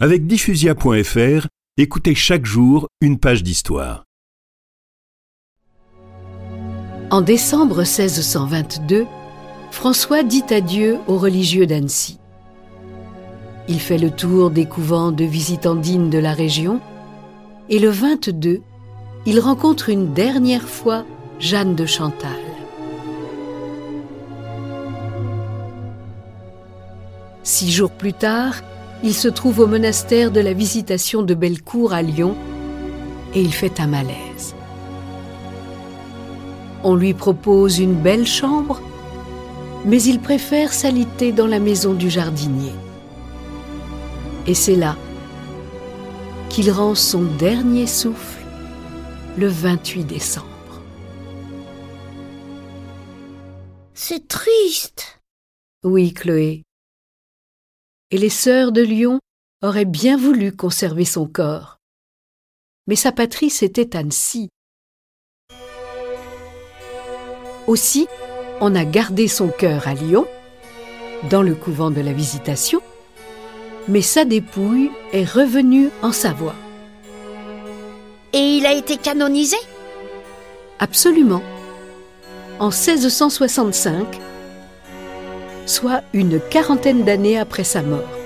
Avec diffusia.fr, écoutez chaque jour une page d'histoire. En décembre 1622, François dit adieu aux religieux d'Annecy. Il fait le tour des couvents de visitandines de la région et le 22, il rencontre une dernière fois Jeanne de Chantal. Six jours plus tard, il se trouve au monastère de la Visitation de Bellecour à Lyon et il fait un malaise. On lui propose une belle chambre, mais il préfère s'aliter dans la maison du jardinier. Et c'est là qu'il rend son dernier souffle le 28 décembre. C'est triste. Oui, Chloé. Et les sœurs de Lyon auraient bien voulu conserver son corps. Mais sa patrie, c'était Annecy. Aussi, on a gardé son cœur à Lyon, dans le couvent de la Visitation, mais sa dépouille est revenue en Savoie. Et il a été canonisé? Absolument. En 1665, soit une quarantaine d'années après sa mort.